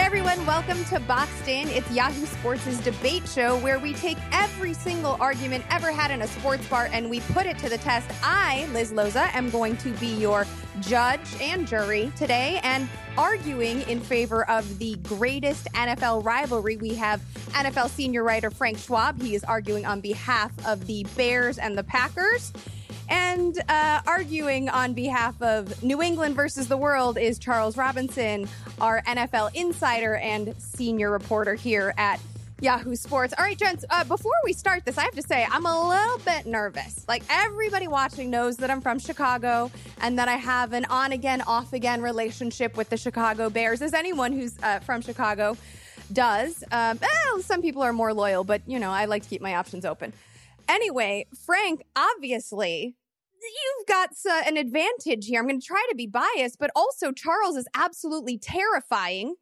everyone, welcome to Boxed In. It's Yahoo Sports' debate show where we take every single argument ever had in a sports bar and we put it to the test. I, Liz Loza, am going to be your judge and jury today and arguing in favor of the greatest NFL rivalry. We have NFL senior writer Frank Schwab. He is arguing on behalf of the Bears and the Packers. And uh, arguing on behalf of New England versus the world is Charles Robinson, our NFL insider and senior reporter here at Yahoo Sports. All right, gents, uh, before we start this, I have to say I'm a little bit nervous. Like everybody watching knows that I'm from Chicago and that I have an on again, off again relationship with the Chicago Bears, as anyone who's uh, from Chicago does. Um, well, some people are more loyal, but you know, I like to keep my options open. Anyway, Frank, obviously, you've got uh, an advantage here. I'm going to try to be biased, but also Charles is absolutely terrifying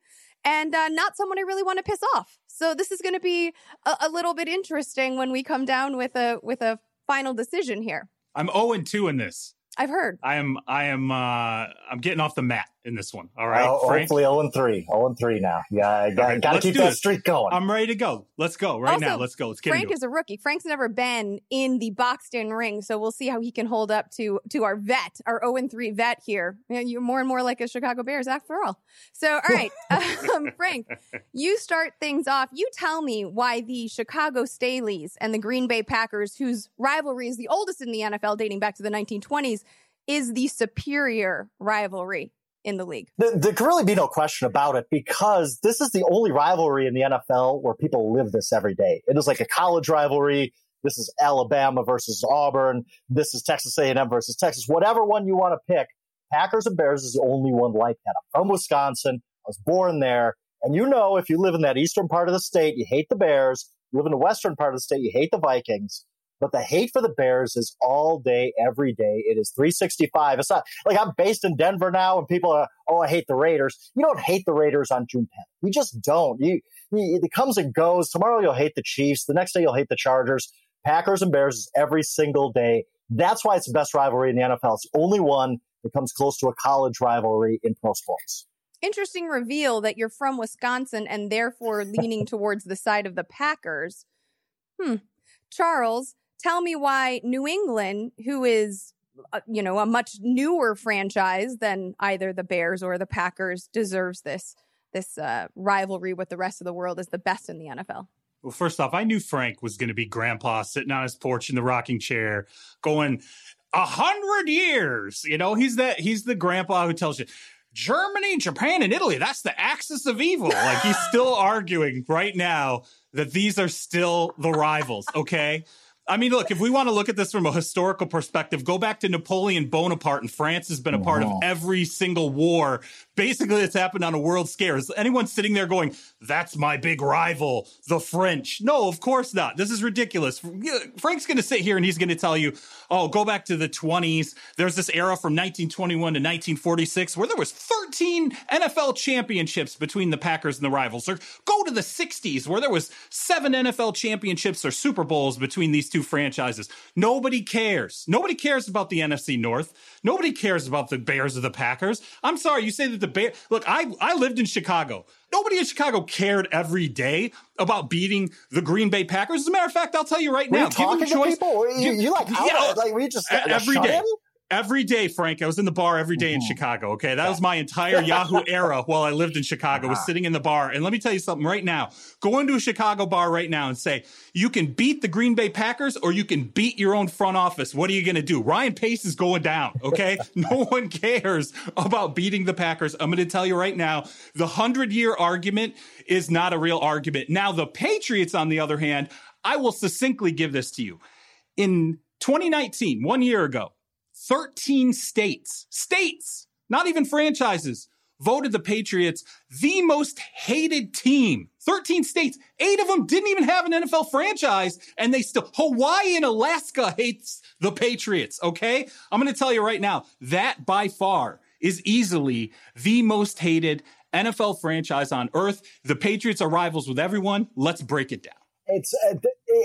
and uh, not someone I really want to piss off. So this is going to be a, a, little bit interesting when we come down with a with a final decision here. I'm 0 2 in this. I've heard. I am I am uh I'm getting off the mat in this one. All right. Oh, hopefully 0 and 3. 0 and 3 now. Yeah, I got, right, got to keep that this. streak going. I'm ready to go. Let's go right also, now. Let's go. Let's get Frank is a rookie. Frank's never been in the boxed in ring, so we'll see how he can hold up to to our vet, our 0 and 3 vet here. You're more and more like a Chicago Bears after all. So, all right, um, Frank, you start things off. You tell me why the Chicago Staleys and the Green Bay Packers, whose rivalry is the oldest in the NFL, dating back to the 1920s, is the superior rivalry in the league. There, can really be no question about it because this is the only rivalry in the NFL where people live this every day. It is like a college rivalry. This is Alabama versus Auburn. This is Texas A&M versus Texas. Whatever one you want to pick, Packers and Bears is the only one like that. I'm from Wisconsin. I was born there. And you know, if you live in that eastern part of the state, you hate the Bears. You live in the western part of the state, you hate the Vikings. But the hate for the Bears is all day, every day. It is 365. It's not like I'm based in Denver now and people are, oh, I hate the Raiders. You don't hate the Raiders on June 10th. You just don't. You, you, it comes and goes. Tomorrow you'll hate the Chiefs. The next day you'll hate the Chargers. Packers and Bears is every single day. That's why it's the best rivalry in the NFL. It's the only one that comes close to a college rivalry in pro sports. Interesting reveal that you're from Wisconsin and therefore leaning towards the side of the Packers. Hmm. Charles, tell me why New England, who is uh, you know a much newer franchise than either the Bears or the Packers, deserves this this uh, rivalry with the rest of the world is the best in the NFL. Well, first off, I knew Frank was going to be grandpa sitting on his porch in the rocking chair, going a hundred years. You know, he's that he's the grandpa who tells you Germany, Japan, and Italy. That's the axis of evil. Like he's still arguing right now that these are still the rivals. Okay. I mean, look, if we want to look at this from a historical perspective, go back to Napoleon Bonaparte, and France has been a part of every single war. Basically, it's happened on a world scale. Is anyone sitting there going, that's my big rival, the French? No, of course not. This is ridiculous. Frank's going to sit here and he's going to tell you, oh, go back to the 20s. There's this era from 1921 to 1946 where there was 13 NFL championships between the Packers and the rivals. Or go to the 60s where there was seven NFL championships or Super Bowls between these two two franchises. Nobody cares. Nobody cares about the NFC North. Nobody cares about the Bears or the Packers. I'm sorry, you say that the Bears. Look, I I lived in Chicago. Nobody in Chicago cared every day about beating the Green Bay Packers. As a matter of fact, I'll tell you right Were now. You talking to people? You, you like, yeah, like we just every day. Every day, Frank, I was in the bar every day in mm-hmm. Chicago. Okay. That was my entire Yahoo era while I lived in Chicago, was sitting in the bar. And let me tell you something right now. Go into a Chicago bar right now and say, you can beat the Green Bay Packers or you can beat your own front office. What are you going to do? Ryan Pace is going down. Okay. no one cares about beating the Packers. I'm going to tell you right now, the hundred year argument is not a real argument. Now, the Patriots, on the other hand, I will succinctly give this to you. In 2019, one year ago, 13 states, states, not even franchises, voted the Patriots the most hated team. 13 states, eight of them didn't even have an NFL franchise, and they still, Hawaii and Alaska hates the Patriots, okay? I'm gonna tell you right now, that by far is easily the most hated NFL franchise on earth. The Patriots are rivals with everyone. Let's break it down. It's uh,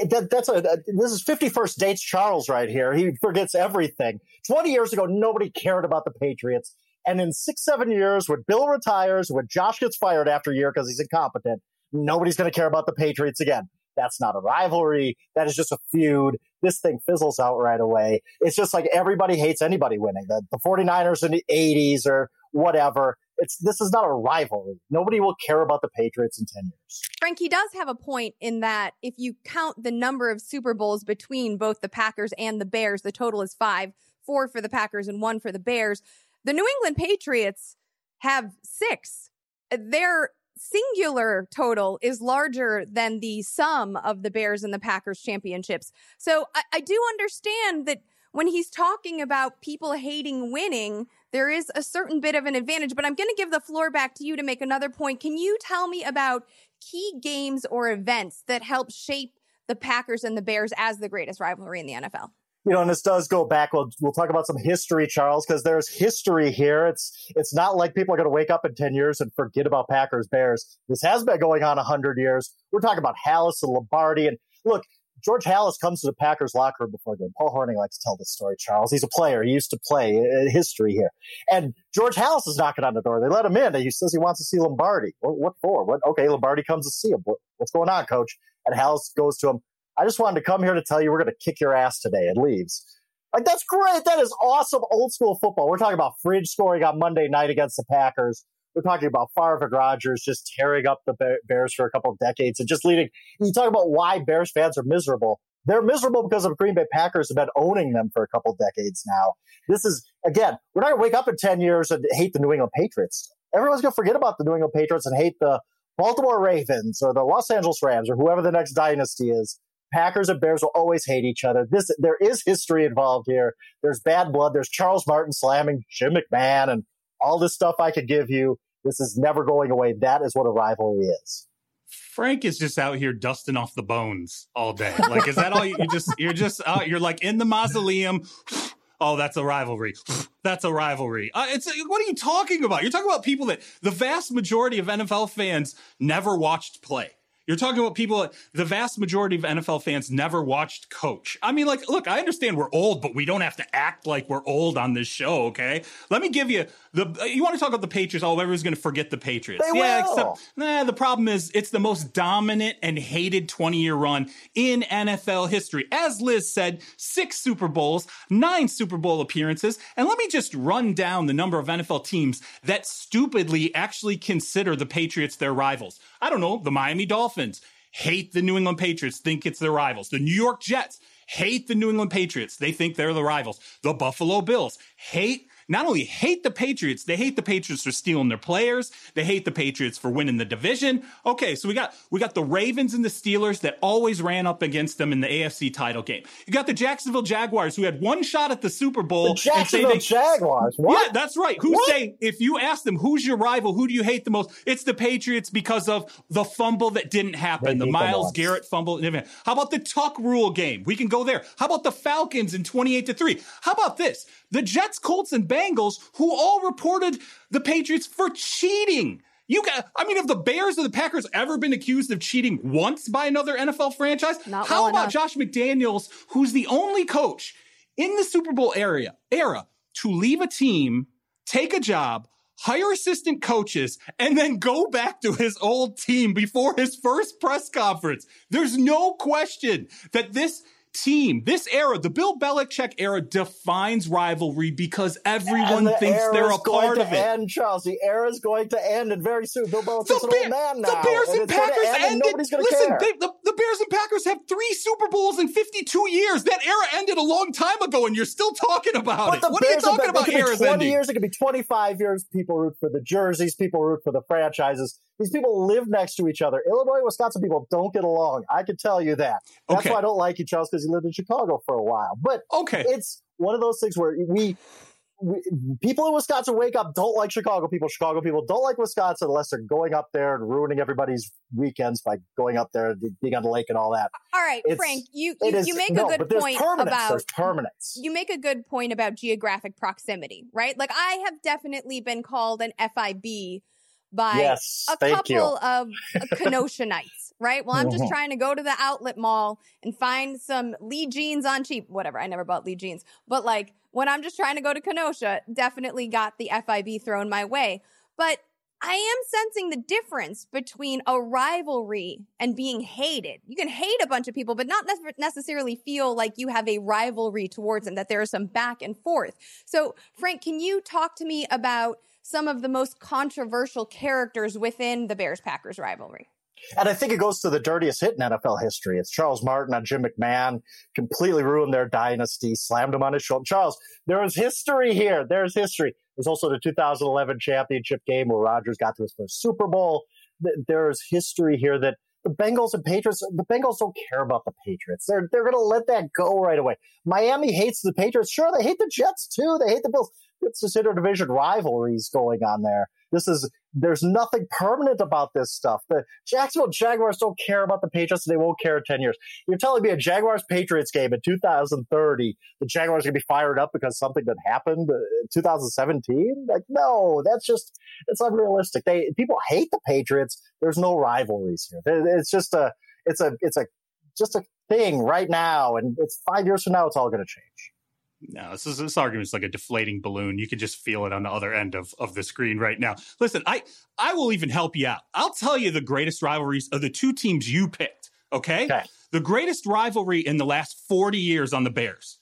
that, that's a, uh, this is 51st dates Charles right here. He forgets everything. 20 years ago, nobody cared about the Patriots. And in six, seven years, when Bill retires, when Josh gets fired after a year because he's incompetent, nobody's going to care about the Patriots again. That's not a rivalry. That is just a feud. This thing fizzles out right away. It's just like everybody hates anybody winning. The, the 49ers in the 80s or whatever. It's this is not a rivalry. Nobody will care about the Patriots in 10 years. Frankie does have a point in that if you count the number of Super Bowls between both the Packers and the Bears, the total is five, four for the Packers and one for the Bears. The New England Patriots have six. Their singular total is larger than the sum of the Bears and the Packers championships. So I, I do understand that when he's talking about people hating winning, there is a certain bit of an advantage. But I'm going to give the floor back to you to make another point. Can you tell me about key games or events that help shape the Packers and the Bears as the greatest rivalry in the NFL? you know, and this does go back. We'll, we'll talk about some history, Charles, because there's history here. It's it's not like people are going to wake up in ten years and forget about Packers Bears. This has been going on hundred years. We're talking about Halas and Lombardi, and look, George Halas comes to the Packers locker room before game. Paul Hornung likes to tell this story, Charles. He's a player. He used to play uh, history here. And George Halas is knocking on the door. They let him in. And he says he wants to see Lombardi. What, what for? What? Okay, Lombardi comes to see him. What, what's going on, coach? And Halas goes to him. I just wanted to come here to tell you we're going to kick your ass today and leaves. Like, that's great. That is awesome old school football. We're talking about Fridge scoring on Monday night against the Packers. We're talking about Favre and Rodgers just tearing up the Bears for a couple of decades and just leading. You talk about why Bears fans are miserable. They're miserable because of Green Bay Packers have been owning them for a couple of decades now. This is, again, we're not going to wake up in 10 years and hate the New England Patriots. Everyone's going to forget about the New England Patriots and hate the Baltimore Ravens or the Los Angeles Rams or whoever the next dynasty is. Packers and Bears will always hate each other. This there is history involved here. There's bad blood. There's Charles Martin slamming Jim McMahon and all this stuff I could give you. This is never going away. That is what a rivalry is. Frank is just out here dusting off the bones all day. Like, is that all you, you just, you're just out, you're like in the mausoleum. Oh, that's a rivalry. That's a rivalry. Uh, it's what are you talking about? You're talking about people that the vast majority of NFL fans never watched play. You're talking about people, the vast majority of NFL fans never watched Coach. I mean, like, look, I understand we're old, but we don't have to act like we're old on this show, okay? Let me give you the, you want to talk about the Patriots? Oh, everyone's going to forget the Patriots. They yeah, will. except, nah, the problem is it's the most dominant and hated 20 year run in NFL history. As Liz said, six Super Bowls, nine Super Bowl appearances. And let me just run down the number of NFL teams that stupidly actually consider the Patriots their rivals. I don't know, the Miami Dolphins hate the New England Patriots, think it's their rivals. The New York Jets hate the New England Patriots, they think they're the rivals. The Buffalo Bills hate not only hate the Patriots, they hate the Patriots for stealing their players. They hate the Patriots for winning the division. Okay, so we got we got the Ravens and the Steelers that always ran up against them in the AFC title game. You got the Jacksonville Jaguars who had one shot at the Super Bowl. The Jacksonville they, Jaguars. What? Yeah, that's right. Who What? say if you ask them who's your rival, who do you hate the most? It's the Patriots because of the fumble that didn't happen, the Miles. Garrett fumble. How about the Tuck Rule game? We can go there. How about the Falcons in twenty-eight to three? How about this? The Jets, Colts, and Bengals, who all reported the Patriots for cheating. You got, I mean, have the Bears or the Packers ever been accused of cheating once by another NFL franchise? Not How well about enough. Josh McDaniels, who's the only coach in the Super Bowl area, era to leave a team, take a job, hire assistant coaches, and then go back to his old team before his first press conference? There's no question that this team, this era, the Bill Belichick era defines rivalry because everyone the thinks they're a part of it. End, Charles. The era is going to end, and very soon, Bill Belichick's The, an old man now. the Bears and, gonna Packers end, and ended. nobody's going to Listen, care. they, the, the Bears and Packers have three Super Bowls in 52 years. That era ended a long time ago, and you're still talking about But it. What are you Bears talking it about could be eras 20 ending? years, it could be 25 years. People root for the jerseys. People root for the franchises. These people live next to each other. Illinois, Wisconsin people don't get along. I can tell you that. That's Okay. why I don't like you, Charles, because you lived in Chicago for a while. But Okay. it's one of those things where we, we people in Wisconsin wake up don't like Chicago people. Chicago people don't like Wisconsin unless they're going up there and ruining everybody's weekends by going up there, being on the lake and all that. All right, It's- Frank, you you, is you make no, a good but point permanence. about permanence. you make a good point about geographic proximity, right? Like I have definitely been called an FIB by yes, a couple you. of Kenosha nights. Right? Well, I'm just mm-hmm. trying to go to the outlet mall and find some Lee jeans on cheap. Whatever. I never bought Lee jeans. But like when I'm just trying to go to Kenosha, definitely got the FIB thrown my way. But I am sensing the difference between a rivalry and being hated. You can hate a bunch of people, but not necessarily feel like you have a rivalry towards them, that there is some back and forth. So, Frank, can you talk to me about some of the most controversial characters within the Bears Packers rivalry? And I think it goes to the dirtiest hit in NFL history. It's Charles Martin on Jim McMahon, completely ruined their dynasty, slammed him on his shoulder. Charles, there is history here. There's history. There's also the 2011 championship game where Rodgers got to his first Super Bowl. There's history here that the Bengals and Patriots, the Bengals don't care about the Patriots. They're, they're going to let that go right away. Miami hates the Patriots. Sure, they hate the Jets too. They hate the Bills. It's just interdivision rivalries going on there. This is there's nothing permanent about this stuff. The Jacksonville Jaguars don't care about the Patriots. They won't care in 10 years. You're telling me a Jaguars Patriots game in 2030, the Jaguars are going to be fired up because something that happened in 2017? Like, no, that's just, it's unrealistic. They, people hate the Patriots. There's no rivalries here. It's just a, it's a, it's a, just a thing right now. And it's five years from now, it's all going to change. No, this is this argument is like a deflating balloon. You can just feel it on the other end of, of the screen right now. Listen, I I will even help you out. I'll tell you the greatest rivalries of the two teams you picked. Okay? okay. The greatest rivalry in the last 40 years on the Bears.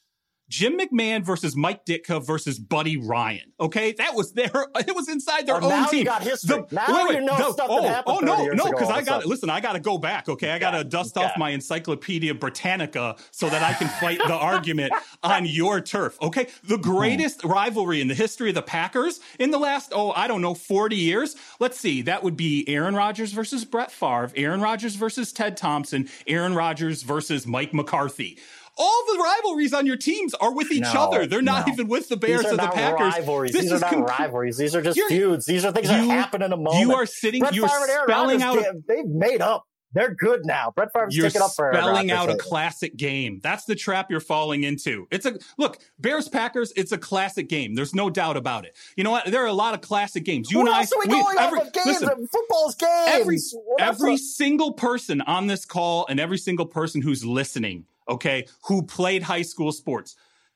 Jim McMahon versus Mike Ditka versus Buddy Ryan. Okay, that was their. It was inside their oh, own team. You got history. The, now wait, wait, you know the, stuff oh, that happened. Oh no, no, because I got it. Listen, I got to go back. Okay, I got to dust off my Encyclopedia Britannica so that I can fight the argument on your turf. Okay, the hmm. greatest rivalry in the history of the Packers in the last oh I don't know forty years. Let's see, that would be Aaron Rodgers versus Brett Favre, Aaron Rodgers versus Ted Thompson, Aaron Rodgers versus Mike McCarthy all the rivalries on your teams are with each no, other. They're not no. even with the Bears or the Packers. Rivalries. This These are not rivalries. These are just feuds. These are things you, that happen in a moment. You are sitting. Brett you're spelling out. A, they've made up. They're good now. Brett Favre's you're taking up for spelling out a classic game. That's the trap you're falling into. It's a look, Bears Packers. It's a classic game. There's no doubt about it. You know what? There are a lot of classic games. You Who and I. Are we, we going every, off of games? Listen, football's games. Every, every single person on this call and every single person who's listening okay, who played high school sports.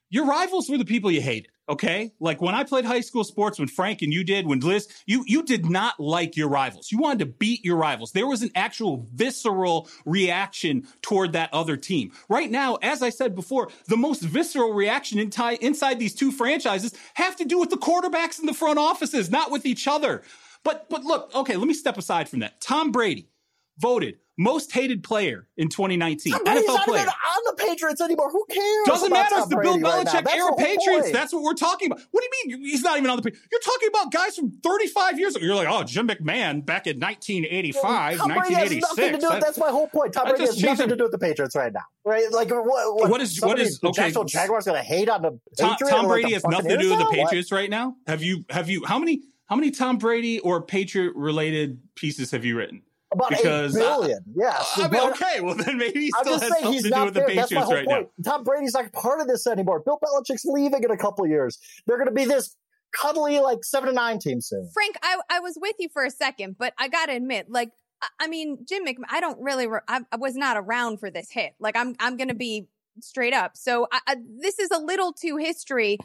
Your rivals were the people you hated, okay? Like when I played high school sports, when Frank and you did, when Liz, you, you did not like your rivals. You wanted to beat your rivals. There was an actual visceral reaction toward that other team. Right now, as I said before, the most visceral reaction in t- inside these two franchises have to do with the quarterbacks in the front offices, not with each other. But, but look, okay, let me step aside from that. Tom Brady voted most hated player in 2019. NFL player. not even on the Patriots anymore. Who cares? Doesn't matter. It's the Bill Belichick right era Patriots. Point. That's what we're talking about. What do you mean he's not even on the Patriots? You're talking about guys from 35 years ago. You're like, oh, Jim McMahon back in 1985, well, 1986. That, that's my whole point. Tom Brady has nothing to do with the Patriots right now. Right? Like, what, what, what is, what is, okay. Jacksonville Jaguars going to hate on the Tom, Tom Brady has nothing to do with the Patriots right now? Have you, have you, how many, how many Tom Brady or Patriot related pieces have you written? About because eight billion. I, yeah. I mean, okay. Well, then maybe he still has something to do with there. the Patriots right point. now. Tom Brady's not part of this anymore. Bill Belichick's leaving in a couple years. They're going to be this cuddly like seven to nine team soon. Frank, I I was with you for a second, but I got to admit, like. I mean, Jim McMahon, I don't really, re- I, I, was not around for this hit. Like, I'm, I'm going to be straight up. So I, I, this is a little too history.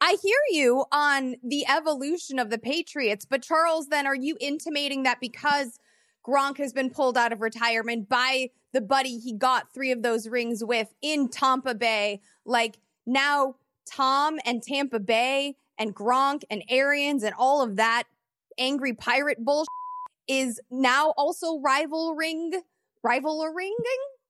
I hear you on the evolution of the Patriots, but Charles, then are you intimating that because Gronk has been pulled out of retirement by the buddy he got three of those rings with in Tampa Bay. Like now, Tom and Tampa Bay and Gronk and Arians and all of that angry pirate bullshit is now also rivaling, rivaling.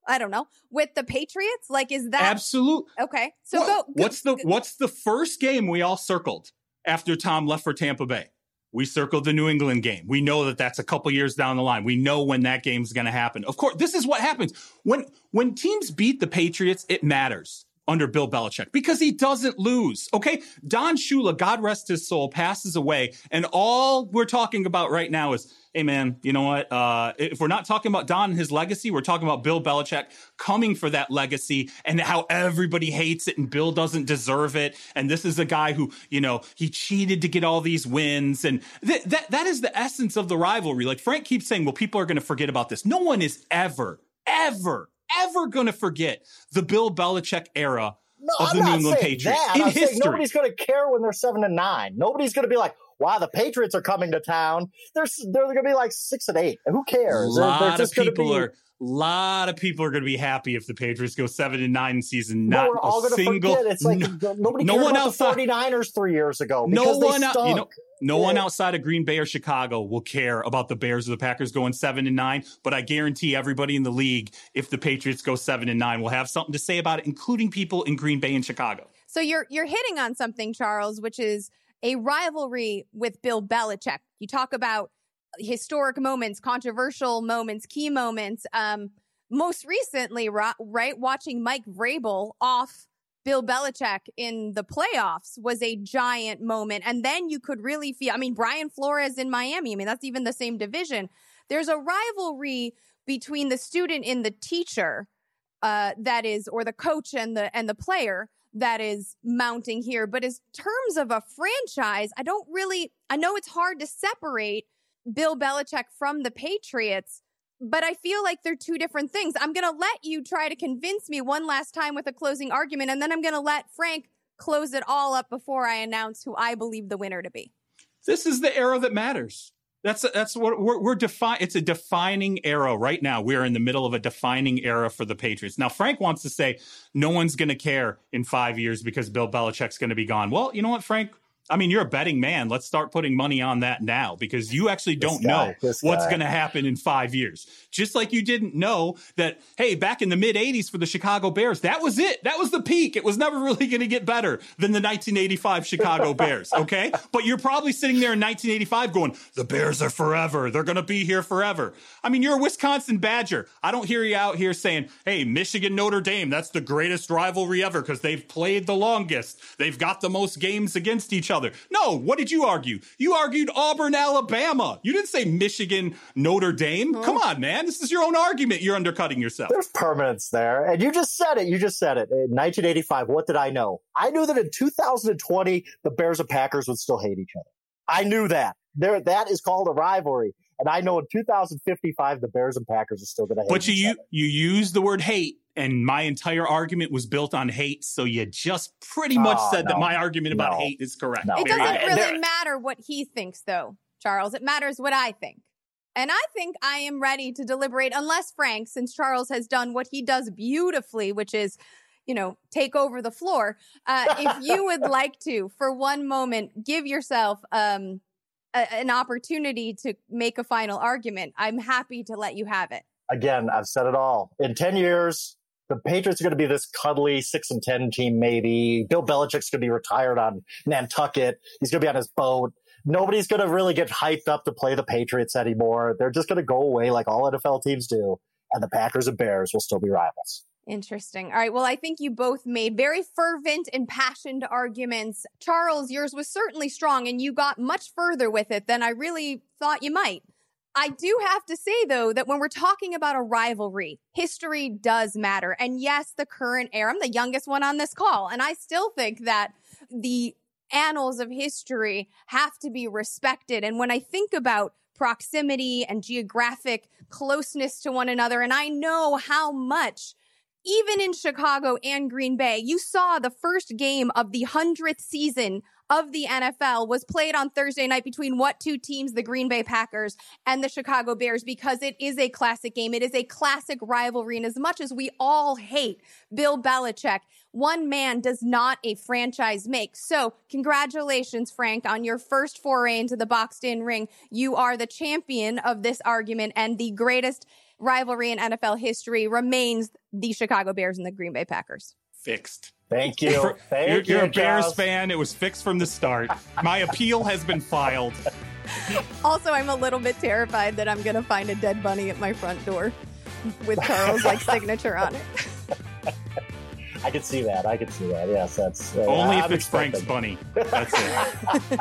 I don't know with the Patriots. Like, is that absolute? Okay, so what, go. What's the What's the first game we all circled after Tom left for Tampa Bay? We circled the New England game. We know that that's a couple years down the line. We know when that game's going to happen. Of course, this is what happens when when teams beat the Patriots. It matters under Bill Belichick because he doesn't lose. Okay, Don Shula, God rest his soul, passes away, and all we're talking about right now is hey man, you know what? Uh, if we're not talking about Don and his legacy, we're talking about Bill Belichick coming for that legacy and how everybody hates it and Bill doesn't deserve it. And this is a guy who, you know, he cheated to get all these wins. And th- that that is the essence of the rivalry. Like Frank keeps saying, well, people are going to forget about this. No one is ever, ever, ever going to forget the Bill Belichick era No, of I'm the New England Patriots that. in I'm history. nobody's going to care when they're seven and nine. Nobody's going to be like, "Wow, the Patriots are coming to town." They're they're going to be like six and eight. Who A cares? They're, they're lot of people be, are. lot of people are going to be happy if the Patriots go seven and nine in season. No, Not we're all a going to single. forget. It's like no, nobody no one about outside- the 49ers three years ago no because they one out, stunk. you know, no Yeah. one outside of Green Bay or Chicago will care about the Bears or the Packers going seven and nine. But I guarantee everybody in the league, if the Patriots go seven and nine, will have something to say about it, including people in Green Bay and Chicago. So you're you're hitting on something, Charles, which is a rivalry with Bill Belichick. You talk about historic moments, controversial moments, key moments. Um, most recently, right, watching Mike Vrabel off Bill Belichick in the playoffs was a giant moment. And then you could really feel, I mean, Brian Flores in Miami. I mean, that's even the same division. There's a rivalry between the student and the teacher uh, that is, or the coach and the and the player that is mounting here. But in terms of a franchise, I don't really. I know it's hard to separate Bill Belichick from the Patriots, but I feel like they're two different things. I'm going to let you try to convince me one last time with a closing argument, and then I'm going to let Frank close it all up before I announce who I believe the winner to be. This is the era that matters. That's that's what we're, we're defi- It's a defining era right now. We're in the middle of a defining era for the Patriots. Now, Frank wants to say no one's going to care in five years because Bill Belichick's going to be gone. Well, you know what, Frank? I mean, you're a betting man. Let's start putting money on that now because you actually don't guy, know what's going to happen in five years. Just like you didn't know that, hey, back in the mid 80s for the Chicago Bears, that was it. That was the peak. It was never really going to get better than the 1985 Chicago Bears. Okay. But you're probably sitting there in 1985 going, the Bears are forever. They're going to be here forever. I mean, you're a Wisconsin Badger. I don't hear you out here saying, hey, Michigan Notre Dame, that's the greatest rivalry ever because they've played the longest. They've got the most games against each other. No, what did you argue? You argued Auburn, Alabama. You didn't say Michigan Notre Dame. Come on, man. This is your own argument. You're undercutting yourself. There's permanence there. And you just said it. You just said it. In 1985, what did I know? I knew that in 2020, the Bears and Packers would still hate each other. I knew that. There, that is called a rivalry. And I know in 2055, the Bears and Packers are still going to hate But you each you, other. you use the word hate, and my entire argument was built on hate. So you just pretty much Oh, said that my argument about No. hate is correct. No. It There doesn't go. I- really matter what he thinks, though, Charles. It matters what I think. And I think I am ready to deliberate, unless Frank, since Charles has done what he does beautifully, which is, you know, take over the floor. Uh, if you would like to, for one moment, give yourself um, a, an opportunity to make a final argument, I'm happy to let you have it. Again, I've said it all. In 10 years, the Patriots are going to be this cuddly six and 10 team, maybe. Bill Belichick's going to be retired on Nantucket. He's going to be on his boat. Nobody's going to really get hyped up to play the Patriots anymore. They're just going to go away like all NFL teams do. And the Packers and Bears will still be rivals. Interesting. All right. Well, I think you both made very fervent, impassioned arguments. Charles, yours was certainly strong and you got much further with it than I really thought you might. I do have to say, though, that when we're talking about a rivalry, history does matter. And yes, the current era, I'm the youngest one on this call, and I still think that the annals of history have to be respected. And when I think about proximity and geographic closeness to one another, and I know how much even in Chicago and Green Bay, you saw the first game of the 100th season of the NFL was played on Thursday night between what two teams, the Green Bay Packers and the Chicago Bears, because it is a classic game. It is a classic rivalry. And as much as we all hate Bill Belichick, one man does not a franchise make. So congratulations, Frank, on your first foray into the boxed in ring. You are the champion of this argument and the greatest rivalry in NFL history remains the Chicago Bears and the Green Bay Packers. Fixed. Thank you. you're, Thank you're you, a Bears Charles. fan. It was fixed from the start. My appeal has been filed. Also, I'm a little bit terrified that I'm going to find a dead bunny at my front door with Charles' like signature on it. I can see that. I can see that. Yes, that's uh, Only I'm if it's Frank's bunny. That's it.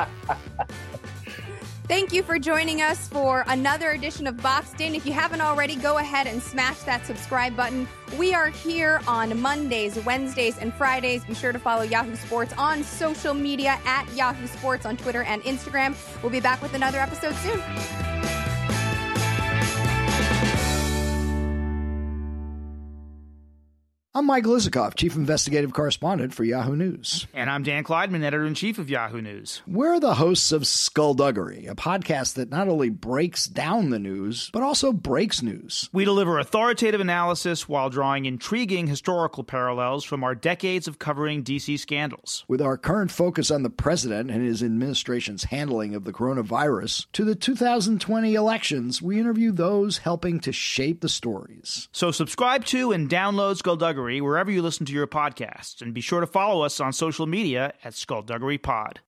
Thank you for joining us for another edition of Boxed In. If you haven't already, go ahead and smash that subscribe button. We are here on Mondays, Wednesdays, and Fridays. Be sure to follow Yahoo Sports on social media at Yahoo Sports on Twitter and Instagram. We'll be back with another episode soon. I'm Michael Isikoff, Chief Investigative Correspondent for Yahoo News. And I'm Dan Klaidman, Editor in Chief of Yahoo News. We're the hosts of Skullduggery, a podcast that not only breaks down the news, but also breaks news. We deliver authoritative analysis while drawing intriguing historical parallels from our decades of covering DC scandals. With our current focus on the president and his administration's handling of the coronavirus, to the 2020 elections, we interview those helping to shape the stories. So subscribe to and download Skullduggery wherever you listen to your podcasts, and be sure to follow us on social media at Skullduggery Pod.